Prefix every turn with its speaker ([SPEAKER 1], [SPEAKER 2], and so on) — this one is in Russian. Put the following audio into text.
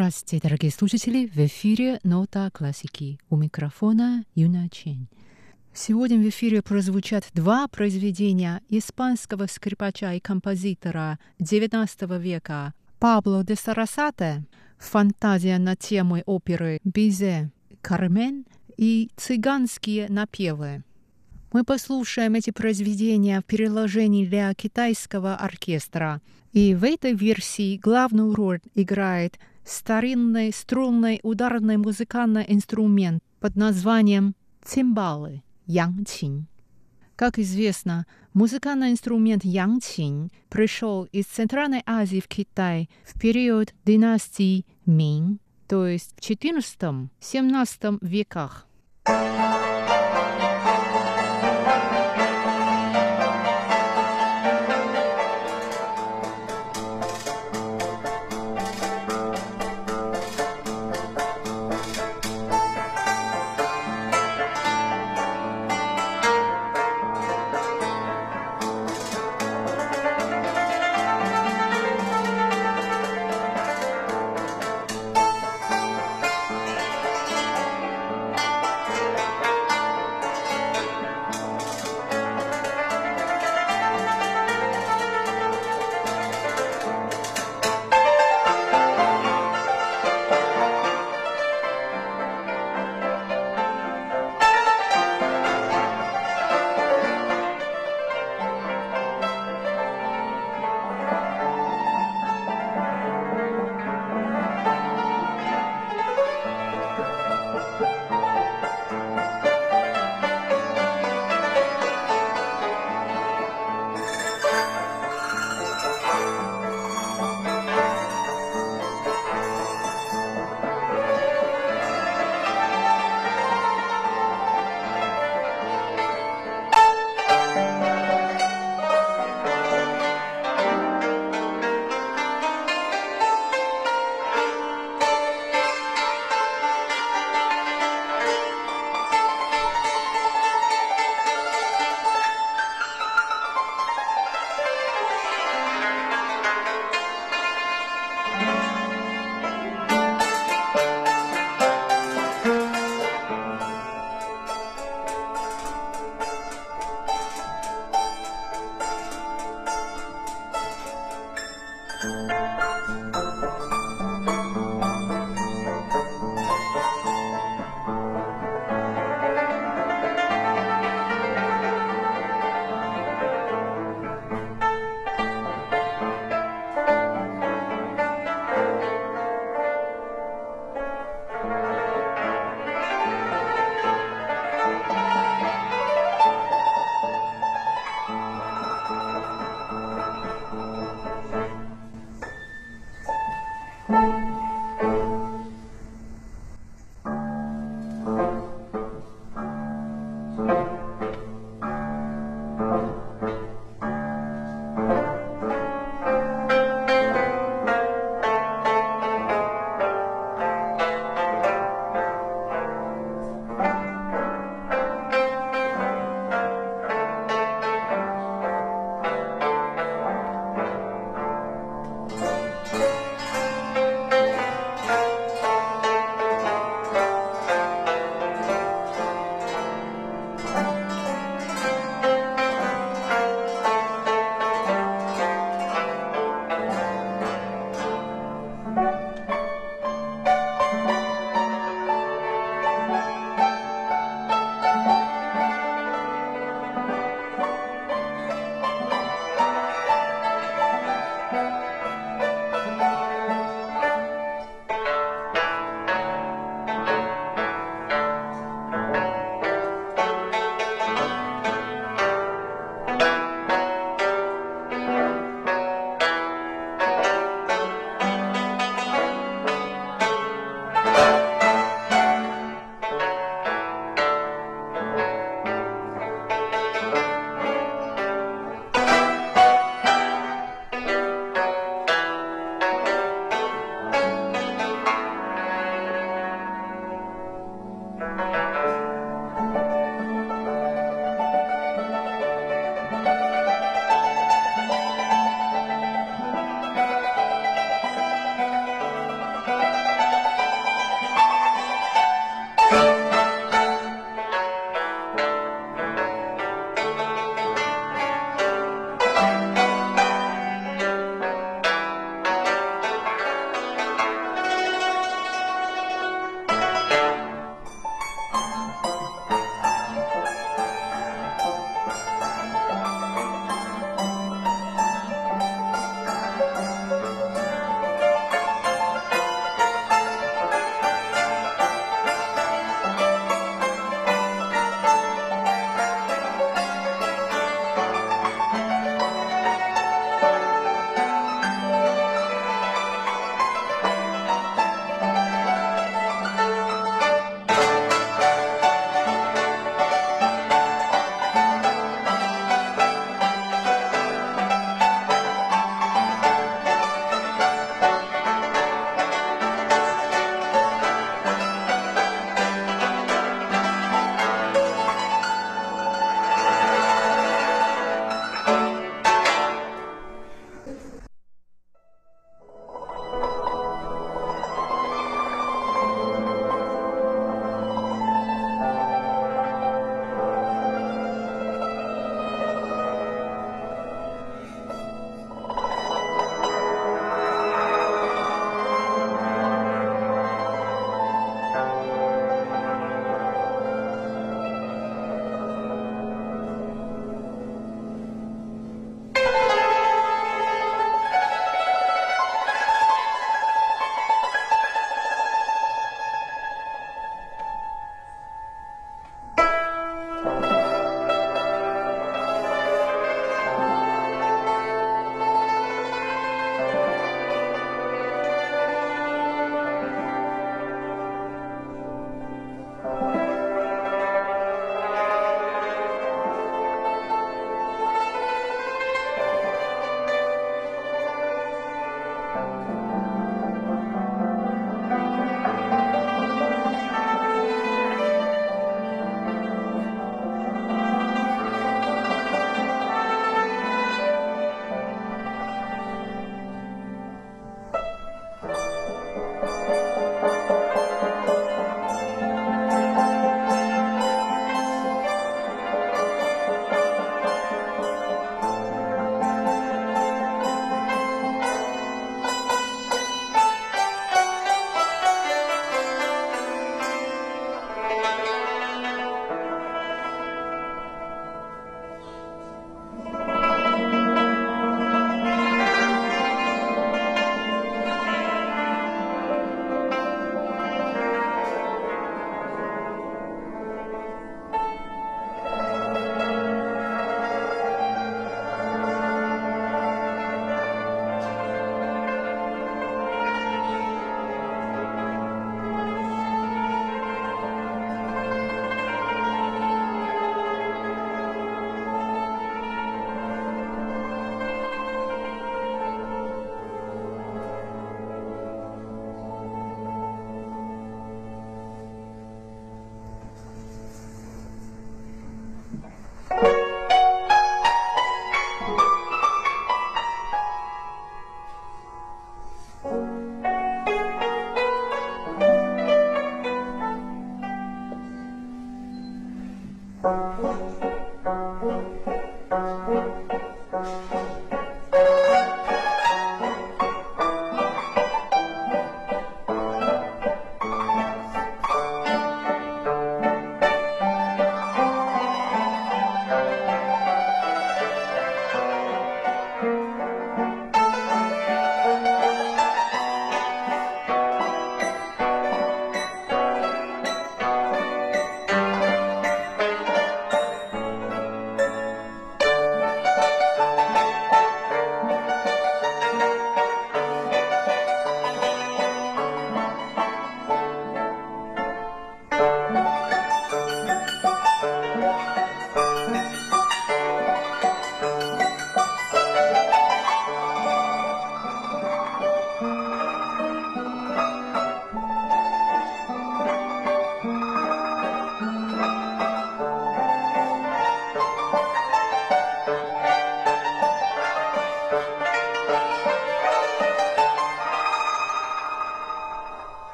[SPEAKER 1] Здравствуйте, дорогие слушатели! В эфире «Нота классики». У микрофона Юна Чень. Сегодня в эфире прозвучат два произведения испанского скрипача и композитора XIX века Пабло де Сарасате «Фантазия на тему оперы Бизе Кармен» и «Цыганские напевы». Мы послушаем эти произведения в переложении для китайского оркестра. И в этой версии главную роль играет старинный струнный ударный музыкальный инструмент под названием цимбалы – янчин. Как известно, музыкальный инструмент янчин пришел из Центральной Азии в Китай в период династии Мин, то есть в XIV-XVII веках.